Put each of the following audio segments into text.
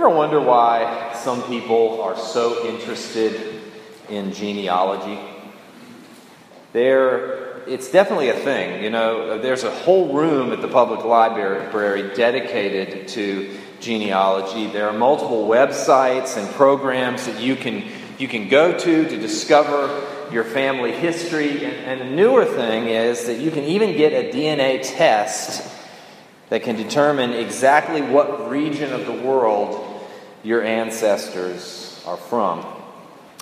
Ever wonder why some people are so interested in genealogy? There, it's definitely a thing. You know, there's a whole room at the public library dedicated to genealogy. There are multiple websites and programs that you can you can go to to discover your family history. And, and a newer thing is that you can even get a DNA test that can determine exactly what region of the world your ancestors are from.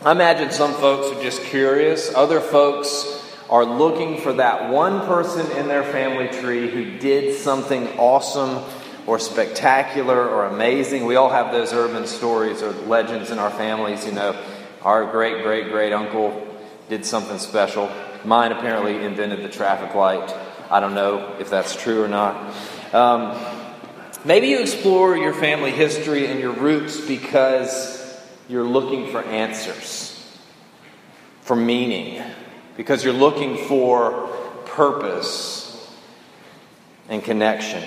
I imagine some folks are just curious, other folks are looking for that one person in their family tree who did something awesome or spectacular or amazing. We all have those urban stories or legends in our families. You know, our great great great uncle did something special. Mine apparently invented the traffic light. I don't know if that's true or not. Um, maybe you explore your family history and your roots because you're looking for answers, for meaning, because you're looking for purpose and connection.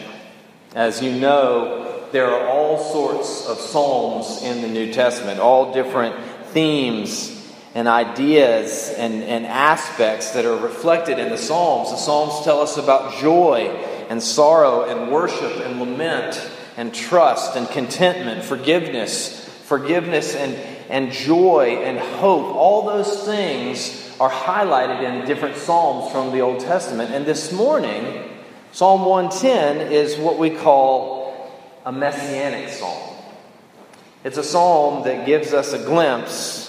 As you know, there are all sorts of Psalms in the New Testament, all different themes and ideas and, and aspects that are reflected in the Psalms. The Psalms tell us about joy and sorrow and worship and lament and trust and contentment, forgiveness, forgiveness and, and joy and hope. All those things are highlighted in different Psalms from the Old Testament. And this morning, Psalm 110 is what we call a messianic psalm. It's a psalm that gives us a glimpse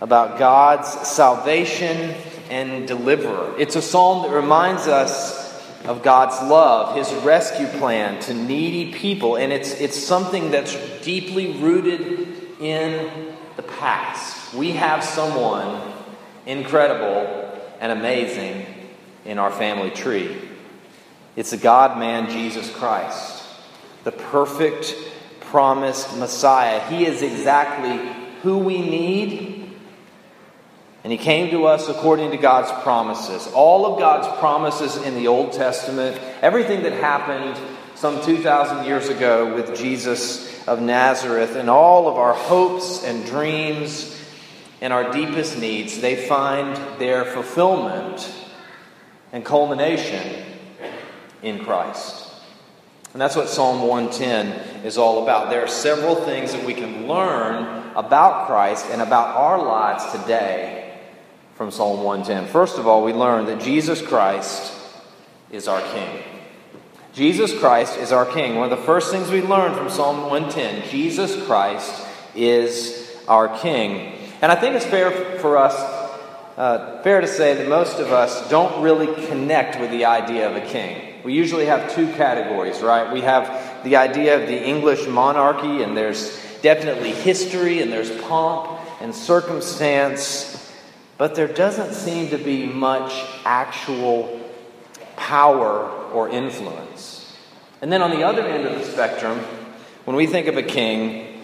about God's salvation and deliverer. It's a psalm that reminds us of God's love, his rescue plan to needy people, and it's, it's something that's deeply rooted in the past. We have someone incredible and amazing in our family tree. It's the God man, Jesus Christ, the perfect, promised Messiah. He is exactly who we need and he came to us according to God's promises. All of God's promises in the Old Testament, everything that happened some 2,000 years ago with Jesus of Nazareth, and all of our hopes and dreams and our deepest needs, they find their fulfillment and culmination in Christ. And that's what Psalm 110 is all about. There are several things that we can learn about Christ and about our lives today from Psalm 110. First of all, we learn that Jesus Christ is our King. Jesus Christ is our King. One of the first things we learn from Psalm 110 Jesus Christ is our King. And I think it's fair for us, uh, fair to say that most of us don't really connect with the idea of a king. We usually have two categories, right? We have the idea of the English monarchy, and there's definitely history, and there's pomp and circumstance but there doesn't seem to be much actual power or influence. And then on the other end of the spectrum, when we think of a king,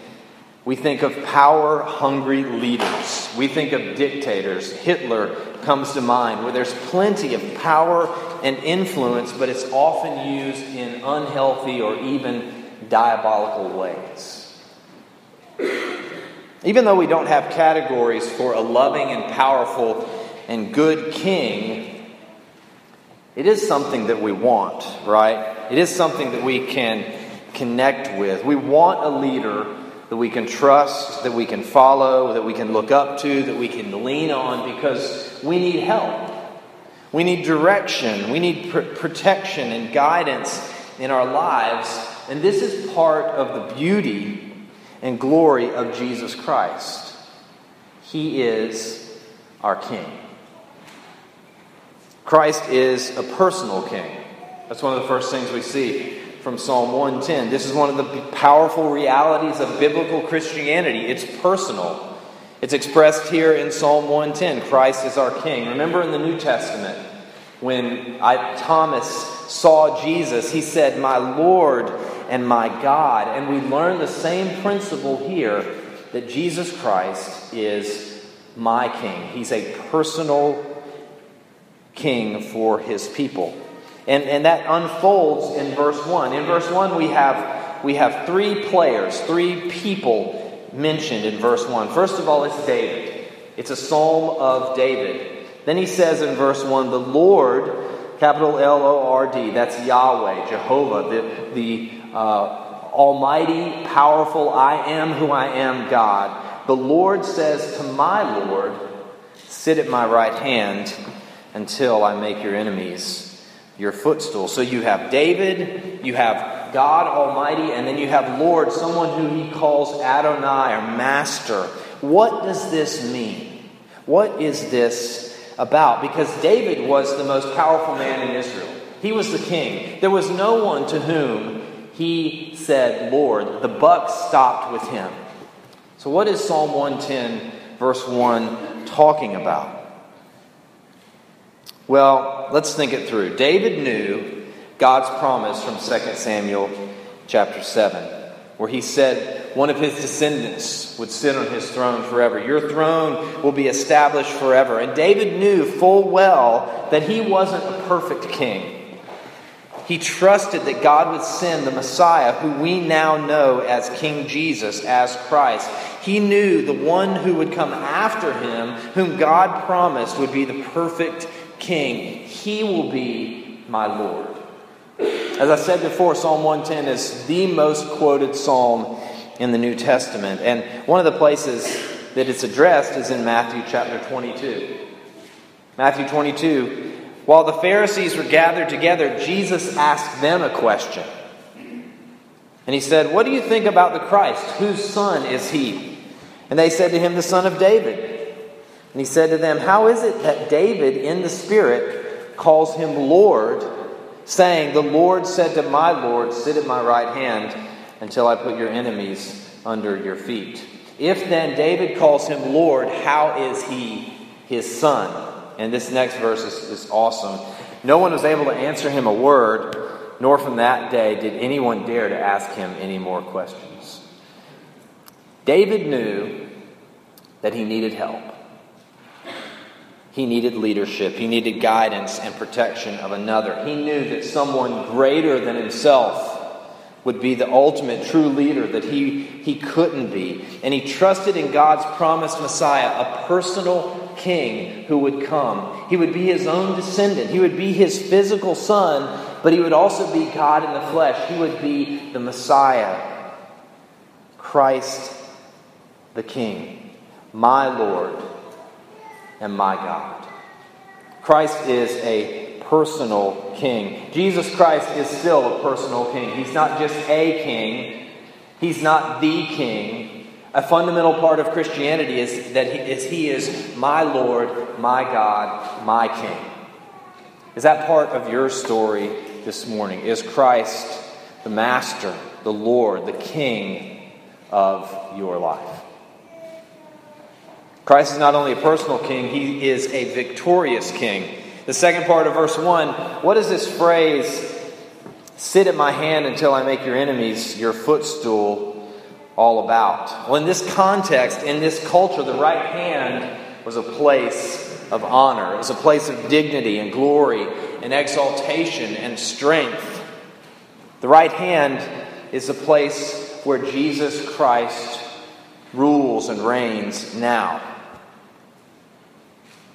we think of power hungry leaders. We think of dictators. Hitler comes to mind, where there's plenty of power and influence, but it's often used in unhealthy or even diabolical ways. Even though we don't have categories for a loving and powerful and good king, it is something that we want, right? It is something that we can connect with. We want a leader that we can trust, that we can follow, that we can look up to, that we can lean on because we need help. We need direction. We need pr- protection and guidance in our lives. And this is part of the beauty and glory of Jesus Christ. He is our King. Christ is a personal King. That's one of the first things we see from Psalm 110. This is one of the powerful realities of biblical Christianity. It's personal. It's expressed here in Psalm 110. Christ is our King. Remember in the New Testament, when I, Thomas saw Jesus, he said, My Lord and my God. And we learn the same principle here that Jesus Christ is my king. He's a personal king for his people. And, and that unfolds in verse 1. In verse 1, we have we have three players, three people mentioned in verse 1. First of all, it's David. It's a psalm of David. Then he says in verse 1, the Lord, capital L O R D, that's Yahweh, Jehovah, the, the uh, almighty, powerful, I am who I am God. The Lord says to my Lord, Sit at my right hand until I make your enemies your footstool. So you have David, you have God Almighty, and then you have Lord, someone who he calls Adonai or Master. What does this mean? What is this about? Because David was the most powerful man in Israel. He was the king. There was no one to whom he said, Lord. The buck stopped with him. So, what is Psalm 110, verse 1 talking about? Well, let's think it through. David knew God's promise from 2 Samuel chapter 7, where he said one of his descendants would sit on his throne forever. Your throne will be established forever. And David knew full well that he wasn't a perfect king. He trusted that God would send the Messiah, who we now know as King Jesus, as Christ. He knew the one who would come after him, whom God promised would be the perfect king. He will be my Lord. As I said before, Psalm 110 is the most quoted psalm in the New Testament. And one of the places that it's addressed is in Matthew chapter 22. Matthew 22, while the Pharisees were gathered together, Jesus asked them a question. And he said, What do you think about the Christ? Whose son is he? And they said to him, The son of David. And he said to them, How is it that David in the Spirit calls him Lord, saying, The Lord said to my Lord, Sit at my right hand until I put your enemies under your feet? If then David calls him Lord, how is he his son? And this next verse is, is awesome. No one was able to answer him a word, nor from that day did anyone dare to ask him any more questions. David knew that he needed help. He needed leadership. He needed guidance and protection of another. He knew that someone greater than himself would be the ultimate true leader that he, he couldn't be. And he trusted in God's promised Messiah, a personal king who would come. He would be his own descendant, he would be his physical son, but he would also be God in the flesh. He would be the Messiah, Christ the King, my Lord and my God. Christ is a personal king. Jesus Christ is still a personal king. He's not just a king, he's not the king. A fundamental part of Christianity is that he is, he is my Lord, my God, my King. Is that part of your story this morning? Is Christ the Master, the Lord, the King of your life? Christ is not only a personal king, he is a victorious king. The second part of verse 1 what is this phrase, sit at my hand until I make your enemies your footstool, all about? Well, in this context, in this culture, the right hand was a place of honor, it was a place of dignity and glory and exaltation and strength. The right hand is a place where Jesus Christ rules and reigns now.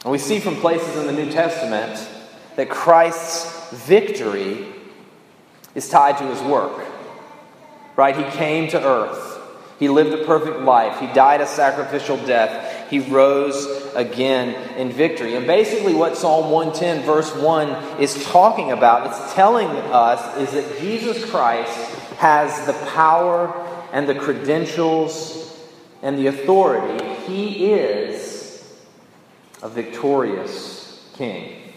And we see from places in the New Testament that Christ's victory is tied to his work. Right? He came to earth. He lived a perfect life. He died a sacrificial death. He rose again in victory. And basically, what Psalm 110, verse 1, is talking about, it's telling us, is that Jesus Christ has the power and the credentials and the authority. He is a victorious king.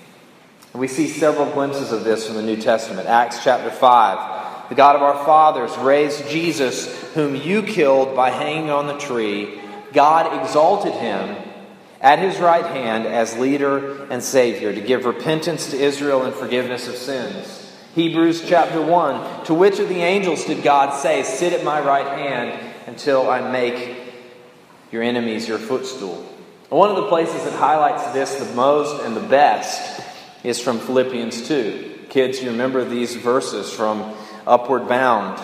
We see several glimpses of this from the New Testament. Acts chapter 5. The God of our fathers raised Jesus, whom you killed by hanging on the tree. God exalted him at his right hand as leader and savior to give repentance to Israel and forgiveness of sins. Hebrews chapter 1. To which of the angels did God say, Sit at my right hand until I make your enemies your footstool? One of the places that highlights this the most and the best is from Philippians 2. Kids, you remember these verses from Upward Bound.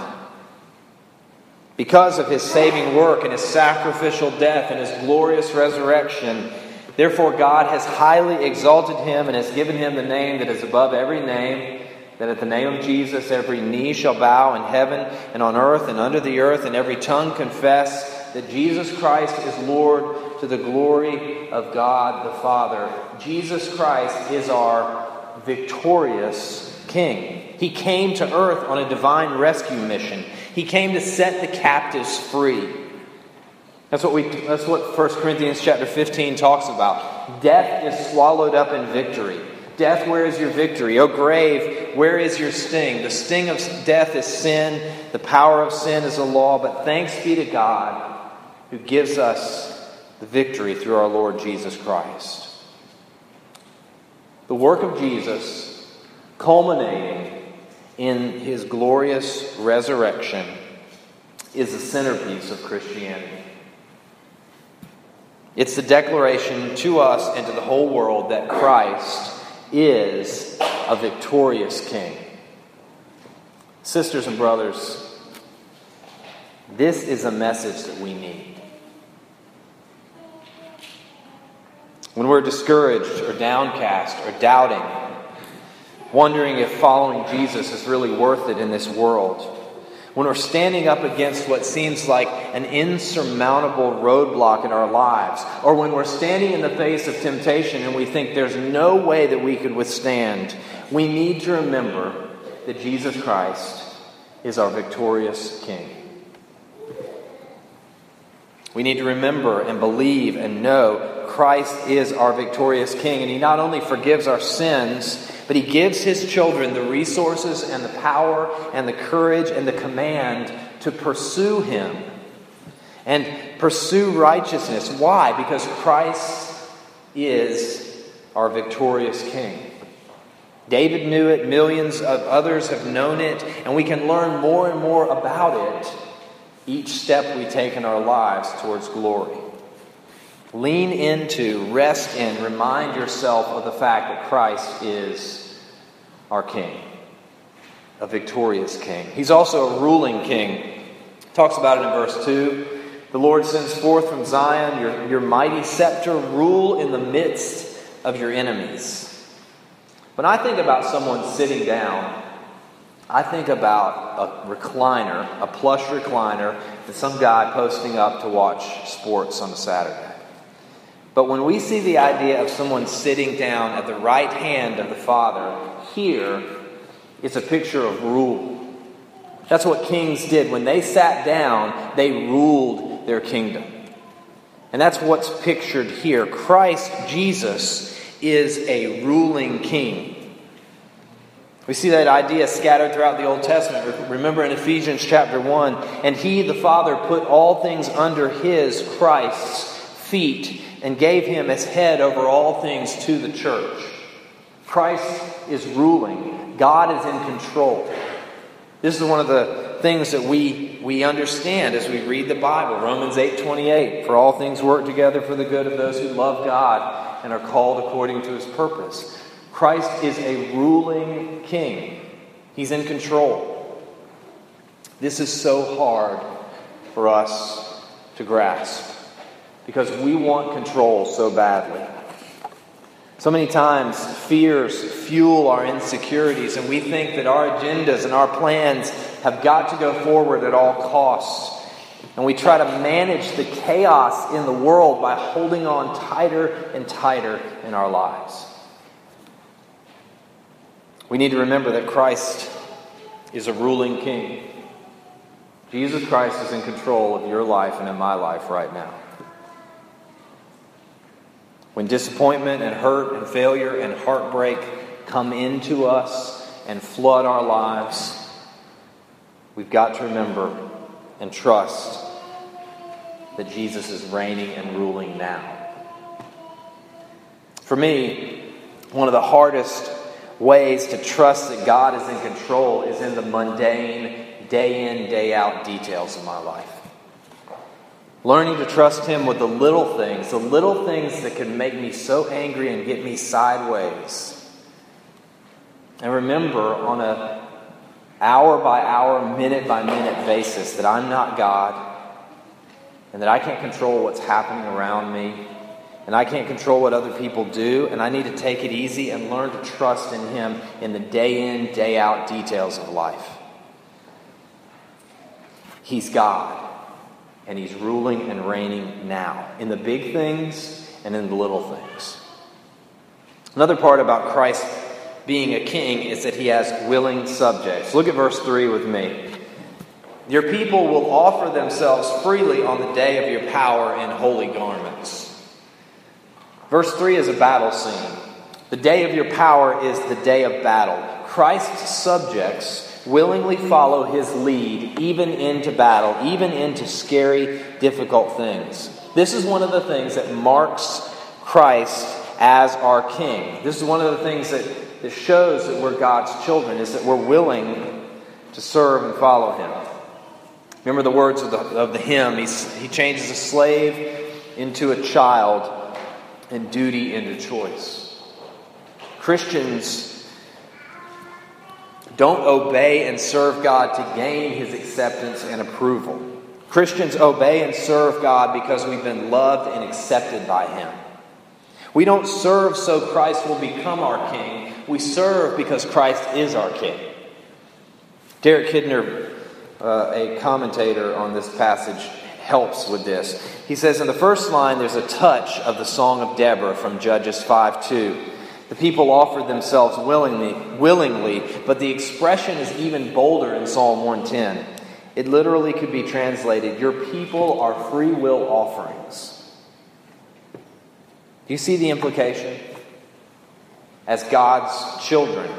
Because of his saving work and his sacrificial death and his glorious resurrection, therefore God has highly exalted him and has given him the name that is above every name, that at the name of Jesus every knee shall bow in heaven and on earth and under the earth, and every tongue confess that Jesus Christ is Lord to the glory of God the Father. Jesus Christ is our victorious King. He came to earth on a divine rescue mission. He came to set the captives free. That's what, we, that's what 1 Corinthians chapter 15 talks about. Death is swallowed up in victory. Death, where is your victory? O grave, where is your sting? The sting of death is sin. The power of sin is the law. But thanks be to God who gives us the victory through our Lord Jesus Christ. The work of Jesus, culminating in his glorious resurrection is the centerpiece of Christianity. It's the declaration to us and to the whole world that Christ is a victorious king. Sisters and brothers, this is a message that we need. When we're discouraged or downcast or doubting, wondering if following Jesus is really worth it in this world. When we're standing up against what seems like an insurmountable roadblock in our lives, or when we're standing in the face of temptation and we think there's no way that we could withstand, we need to remember that Jesus Christ is our victorious King. We need to remember and believe and know Christ is our victorious King, and He not only forgives our sins, but he gives his children the resources and the power and the courage and the command to pursue him and pursue righteousness. Why? Because Christ is our victorious king. David knew it, millions of others have known it, and we can learn more and more about it each step we take in our lives towards glory. Lean into, rest in, remind yourself of the fact that Christ is our King, a victorious King. He's also a ruling King. Talks about it in verse 2. The Lord sends forth from Zion your, your mighty scepter, rule in the midst of your enemies. When I think about someone sitting down, I think about a recliner, a plush recliner that some guy posting up to watch sports on a Saturday. But when we see the idea of someone sitting down at the right hand of the Father, here it's a picture of rule. That's what kings did. When they sat down, they ruled their kingdom. And that's what's pictured here. Christ Jesus is a ruling king. We see that idea scattered throughout the Old Testament. Remember in Ephesians chapter 1 and he, the Father, put all things under his, Christ's, feet and gave him as head over all things to the church. Christ is ruling, God is in control. This is one of the things that we, we understand as we read the Bible. Romans 8 28. For all things work together for the good of those who love God and are called according to his purpose. Christ is a ruling king, he's in control. This is so hard for us to grasp because we want control so badly. So many times, fears fuel our insecurities, and we think that our agendas and our plans have got to go forward at all costs. And we try to manage the chaos in the world by holding on tighter and tighter in our lives. We need to remember that Christ is a ruling king. Jesus Christ is in control of your life and in my life right now. When disappointment and hurt and failure and heartbreak come into us and flood our lives, we've got to remember and trust that Jesus is reigning and ruling now. For me, one of the hardest ways to trust that God is in control is in the mundane, day in, day out details of my life. Learning to trust Him with the little things, the little things that can make me so angry and get me sideways. And remember, on a hour by hour, minute by minute basis that I'm not God and that I can't control what's happening around me and I can't control what other people do, and I need to take it easy and learn to trust in Him in the day in, day out details of life. He's God, and He's ruling and reigning now in the big things and in the little things. Another part about Christ being a king is that He has willing subjects. Look at verse 3 with me. Your people will offer themselves freely on the day of your power in holy garments. Verse 3 is a battle scene. The day of your power is the day of battle. Christ's subjects willingly follow his lead, even into battle, even into scary, difficult things. This is one of the things that marks Christ as our king. This is one of the things that, that shows that we're God's children, is that we're willing to serve and follow him. Remember the words of the, of the hymn. He's, he changes a slave into a child and duty into choice. Christians don't obey and serve God to gain his acceptance and approval. Christians obey and serve God because we've been loved and accepted by him. We don't serve so Christ will become our king. We serve because Christ is our king. Derek Kidner, uh, a commentator on this passage, helps with this. He says in the first line, there's a touch of the Song of Deborah from Judges 5 2. The people offered themselves willingly, willingly, but the expression is even bolder in Psalm 110. It literally could be translated Your people are free will offerings. Do you see the implication? As God's children,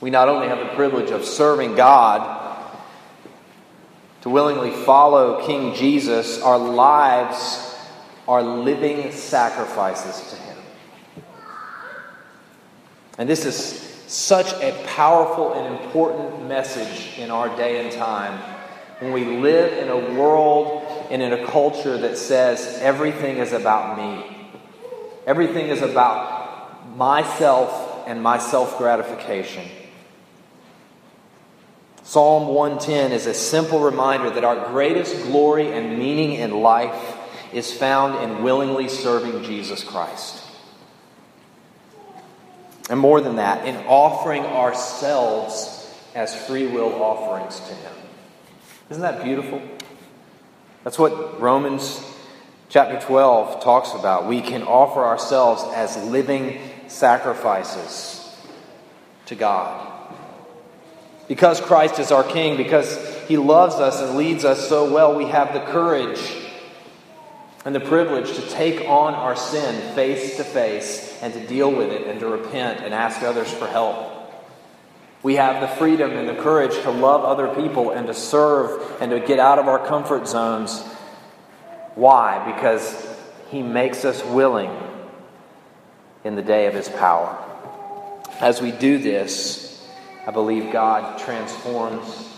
we not only have the privilege of serving God, to willingly follow King Jesus, our lives are living sacrifices to Him. And this is such a powerful and important message in our day and time when we live in a world and in a culture that says everything is about me, everything is about myself and my self gratification. Psalm 110 is a simple reminder that our greatest glory and meaning in life is found in willingly serving Jesus Christ. And more than that, in offering ourselves as free will offerings to Him. Isn't that beautiful? That's what Romans chapter 12 talks about. We can offer ourselves as living sacrifices to God. Because Christ is our King, because He loves us and leads us so well, we have the courage and the privilege to take on our sin face to face and to deal with it and to repent and ask others for help. We have the freedom and the courage to love other people and to serve and to get out of our comfort zones. Why? Because He makes us willing in the day of His power. As we do this, I believe God transforms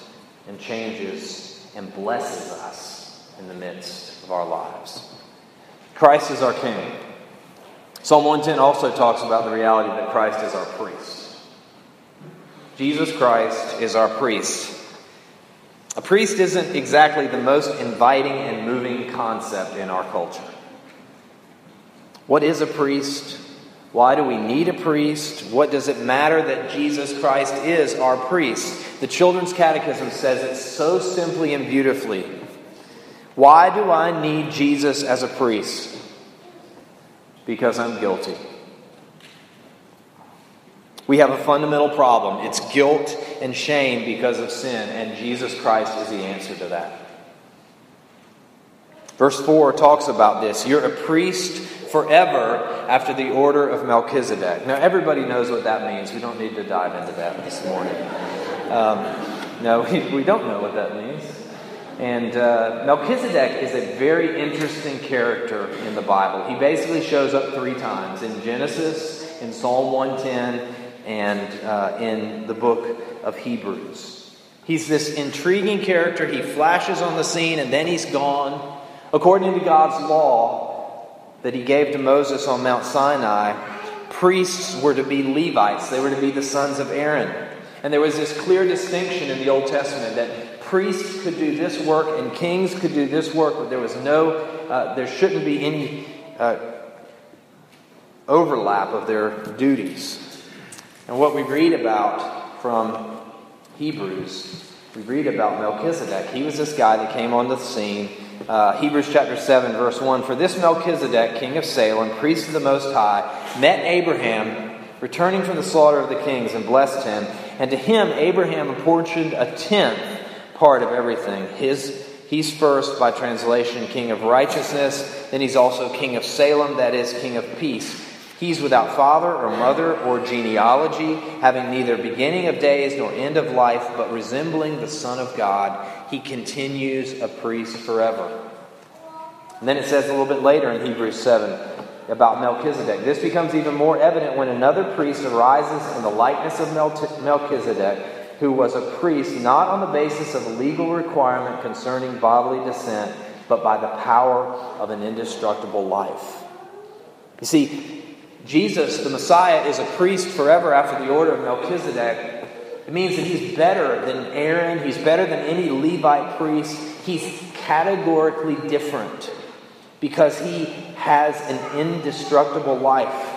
and changes and blesses us in the midst of our lives. Christ is our King. Psalm 110 also talks about the reality that Christ is our priest. Jesus Christ is our priest. A priest isn't exactly the most inviting and moving concept in our culture. What is a priest? Why do we need a priest? What does it matter that Jesus Christ is our priest? The Children's Catechism says it so simply and beautifully. Why do I need Jesus as a priest? Because I'm guilty. We have a fundamental problem. It's guilt and shame because of sin, and Jesus Christ is the answer to that. Verse 4 talks about this. You're a priest forever after the order of Melchizedek. Now, everybody knows what that means. We don't need to dive into that this morning. Um, no, we, we, don't know what that means. And uh, Melchizedek is a very interesting character in the Bible. He basically shows up three times in Genesis, in Psalm 110, and uh, in the book of Hebrews. He's this intriguing character. He flashes on the scene and then he's gone. According to God's law, that he gave to Moses on Mount Sinai, priests were to be Levites. They were to be the sons of Aaron. And there was this clear distinction in the Old Testament that priests could do this work and kings could do this work, but there was no, uh, there shouldn't be any uh, overlap of their duties. And what we read about from Hebrews, we read about Melchizedek. He was this guy that came on the scene. Uh, Hebrews chapter 7, verse 1 For this Melchizedek, king of Salem, priest of the Most High, met Abraham returning from the slaughter of the kings and blessed him. And to him, Abraham apportioned a tenth part of everything. His, he's first, by translation, king of righteousness. Then he's also king of Salem, that is, king of peace. He's without father or mother or genealogy, having neither beginning of days nor end of life, but resembling the Son of God. He continues a priest forever. And then it says a little bit later in Hebrews 7 about Melchizedek. This becomes even more evident when another priest arises in the likeness of Melchizedek, who was a priest not on the basis of a legal requirement concerning bodily descent, but by the power of an indestructible life. You see, Jesus, the Messiah, is a priest forever after the order of Melchizedek. It means that he's better than Aaron, he's better than any Levite priest, he's categorically different because he has an indestructible life.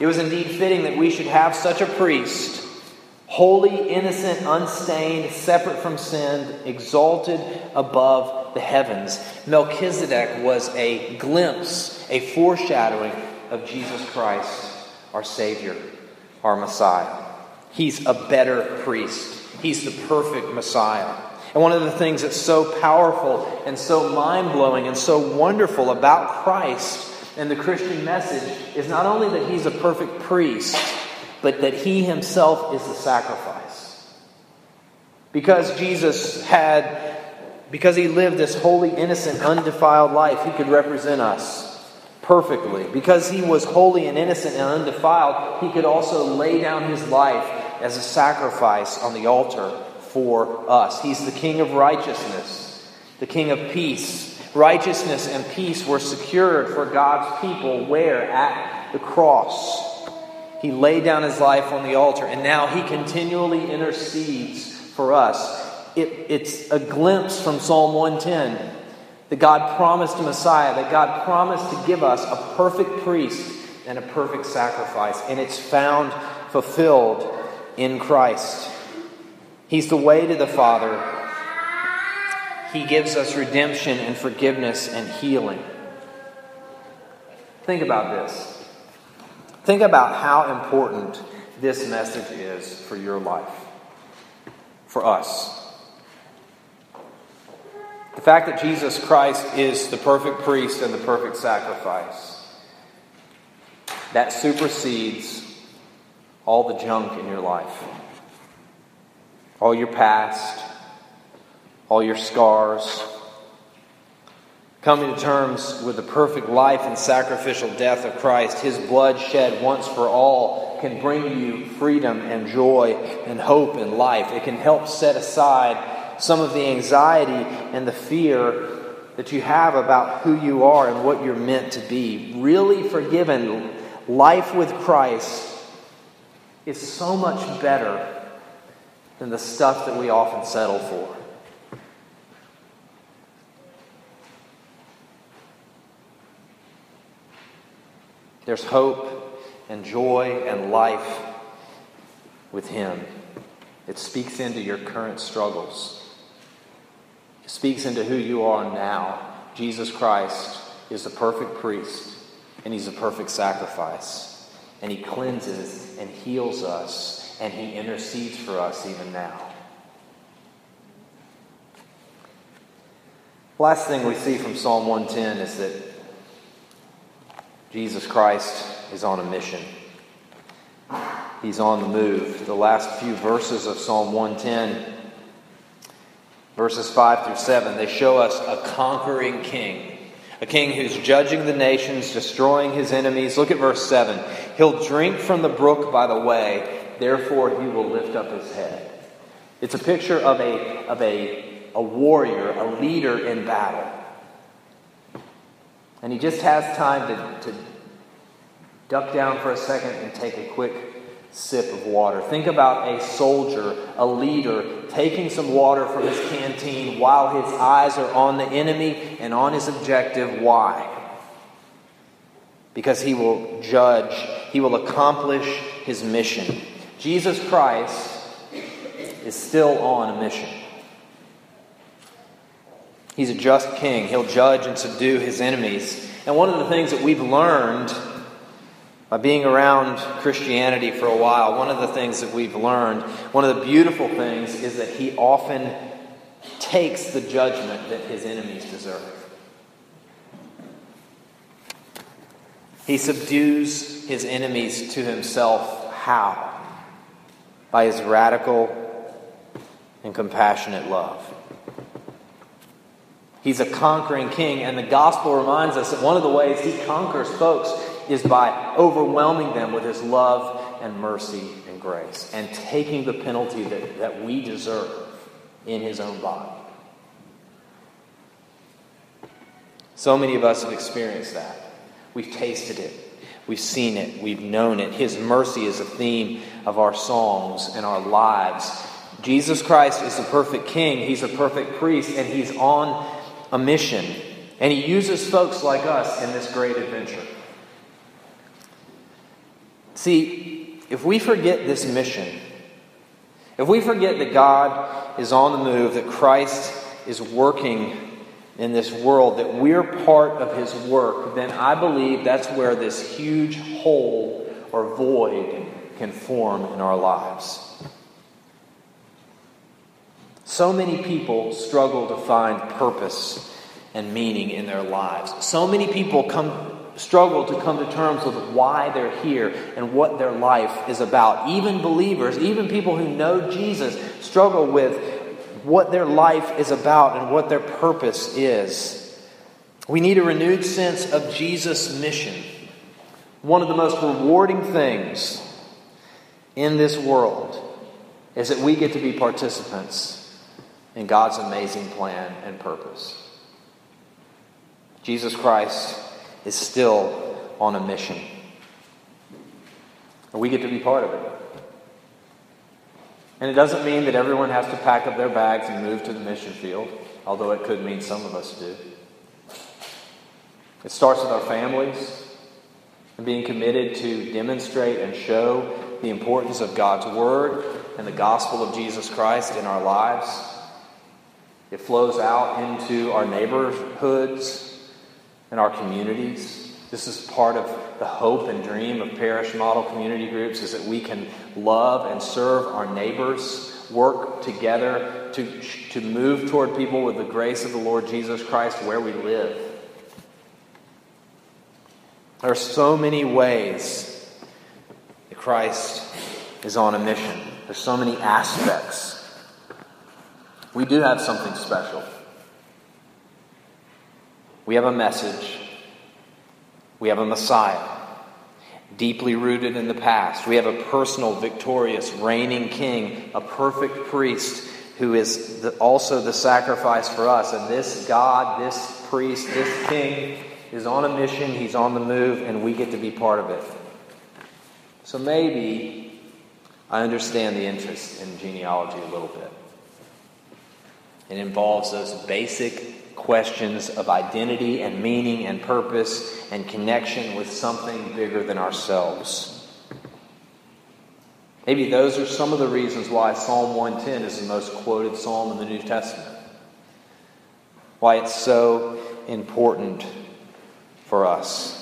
It was indeed fitting that we should have such a priest, holy, innocent, unstained, separate from sin, exalted above the heavens. Melchizedek was a glimpse, a foreshadowing of Jesus Christ, our Savior, our Messiah. He's a better priest, he's the perfect Messiah. And one of the things that's so powerful and so mind blowing and so wonderful about Christ and the Christian message is not only that he's a perfect priest, but that he himself is the sacrifice. Because Jesus had, because he lived this holy, innocent, undefiled life, he could represent us perfectly. Because he was holy and innocent and undefiled, he could also lay down his life as a sacrifice on the altar for us. He's the King of righteousness, the King of peace. Righteousness and peace were secured for God's people where? At the cross. He laid down his life on the altar, and now he continually intercedes for us. It, it's a glimpse from Psalm 110 that God promised a Messiah, that God promised to give us a perfect priest and a perfect sacrifice, and it's found fulfilled in Christ. He's the way to the Father. He gives us redemption and forgiveness and healing. Think about this. Think about how important this message is for your life, for us. The fact that Jesus Christ is the perfect priest and the perfect sacrifice, that supersedes all the junk in your life all your past, all your scars. Coming to terms with the perfect life and sacrificial death of Christ, His blood shed once for all can bring you freedom and joy and hope and life. It can help set aside some of the anxiety and the fear that you have about who you are and what you're meant to be. Really forgiven, life with Christ is so much better than the stuff that we often settle for. There's hope and joy and life with Him. It speaks into your current struggles. It speaks into who you are now. Jesus Christ is the perfect priest, and He's a perfect sacrifice. And He cleanses and heals us and he intercedes for us even now. Last thing we see from Psalm 110 is that Jesus Christ is on a mission. He's on the move. The last few verses of Psalm 110, verses 5 through 7, they show us a conquering king. A king who's judging the nations, destroying his enemies. Look at verse 7. He'll drink from the brook by the way therefore he will lift up his head. It's a picture of a, of a, a warrior, a leader in battle. And he just has time to, to duck down for a second and take a quick sip of water. Think about a soldier, a leader, taking some water from his canteen while his eyes are on the enemy and on his objective. Why? Because he will judge, he will accomplish his mission. Jesus Christ is still on a mission. He's a just king. He'll judge and subdue his enemies. And one of the things that we've learned by being around Christianity for a while, one of the things that we've learned, one of the beautiful things, is that he often takes the judgment that his enemies deserve. He subdues his enemies to himself. How? By his radical and compassionate love. He's a conquering king, and the gospel reminds us that one of the ways he conquers folks is by overwhelming them with his love and mercy and grace and taking the penalty that, that we deserve in his own body. So many of us have experienced that. We've tasted it. We've seen it. We've known it. His mercy is a theme of our songs and our lives. Jesus Christ is the perfect king. He's a perfect priest, and he's on a mission. And he uses folks like us in this great adventure. See, if we forget this mission, if we forget that God is on the move, that Christ is working in this world, that we're part of his work, then I believe that's where this huge hole or void can form in our lives. So many people struggle to find purpose and meaning in their lives. So many people come struggle to come to terms with why they're here and what their life is about. Even believers, even people who know Jesus, struggle with what their life is about and what their purpose is. We need a renewed sense of Jesus' mission. One of the most rewarding things in this world is that we get to be participants in God's amazing plan and purpose. Jesus Christ is still on a mission. And we get to be part of it. And it doesn't mean that everyone has to pack up their bags and move to the mission field, although it could mean some of us do. It starts with our families and being committed to demonstrate and show the importance of God's Word and the gospel of Jesus Christ in our lives. It flows out into our neighborhoods and our communities. This is part of the hope and dream of parish model community groups is that we can love and serve our neighbors, work together to, to move toward people with the grace of the Lord Jesus Christ where we live. There are so many ways that Christ is on a mission. There's so many aspects. We do have something special. We have a message we have a Messiah, deeply rooted in the past. We have a personal, victorious, reigning king, a perfect priest who is the, also the sacrifice for us. And this God, this priest, this king is on a mission, he's on the move, and we get to be part of it. So maybe I understand the interest in genealogy a little bit. It involves those basic questions of identity and meaning and purpose and connection with something bigger than ourselves. Maybe those are some of the reasons why Psalm 110 is the most quoted psalm in the New Testament. Why it's so important for us.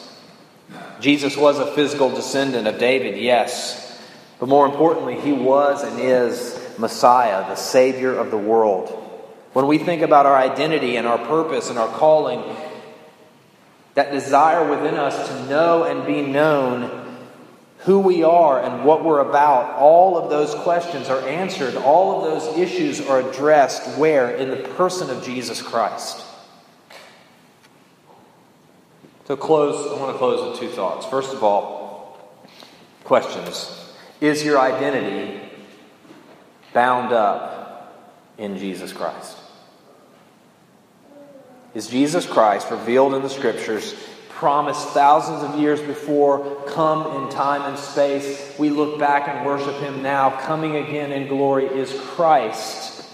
Jesus was a physical descendant of David, yes. But more importantly, he was and is Messiah, the Savior of the world. When we think about our identity and our purpose and our calling, that desire within us to know and be known who we are and what we're about, all of those questions are answered. All of those issues are addressed where? In the person of Jesus Christ. To close, I want to close with two thoughts. First of all, questions. Is your identity bound up in Jesus Christ? Is Jesus Christ revealed in the Scriptures promised thousands of years before, come in time and space. We look back and worship him now. Coming again in glory is Christ,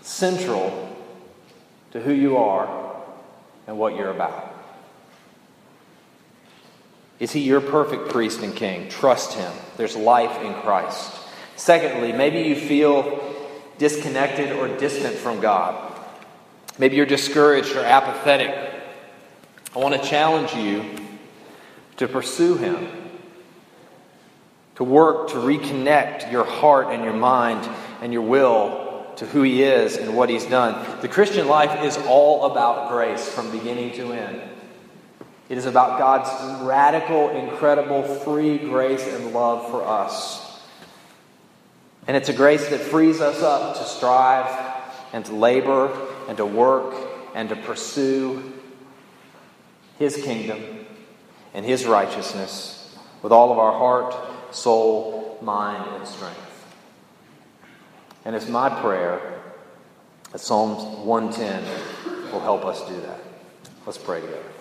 central to who you are and what you're about. Is he your perfect priest and king? Trust him. There's life in Christ. Secondly, maybe you feel disconnected or distant from God. Maybe you're discouraged or apathetic. I want to challenge you to pursue him, to work to reconnect your heart and your mind and your will to who he is and what he's done. The Christian life is all about grace from beginning to end. It is about God's radical, incredible, free grace and love for us. And it's a grace that frees us up to strive and to labor and to work and to pursue His kingdom and His righteousness with all of our heart, soul, mind, and strength. And it's my prayer that Psalms 110 will help us do that. Let's pray together.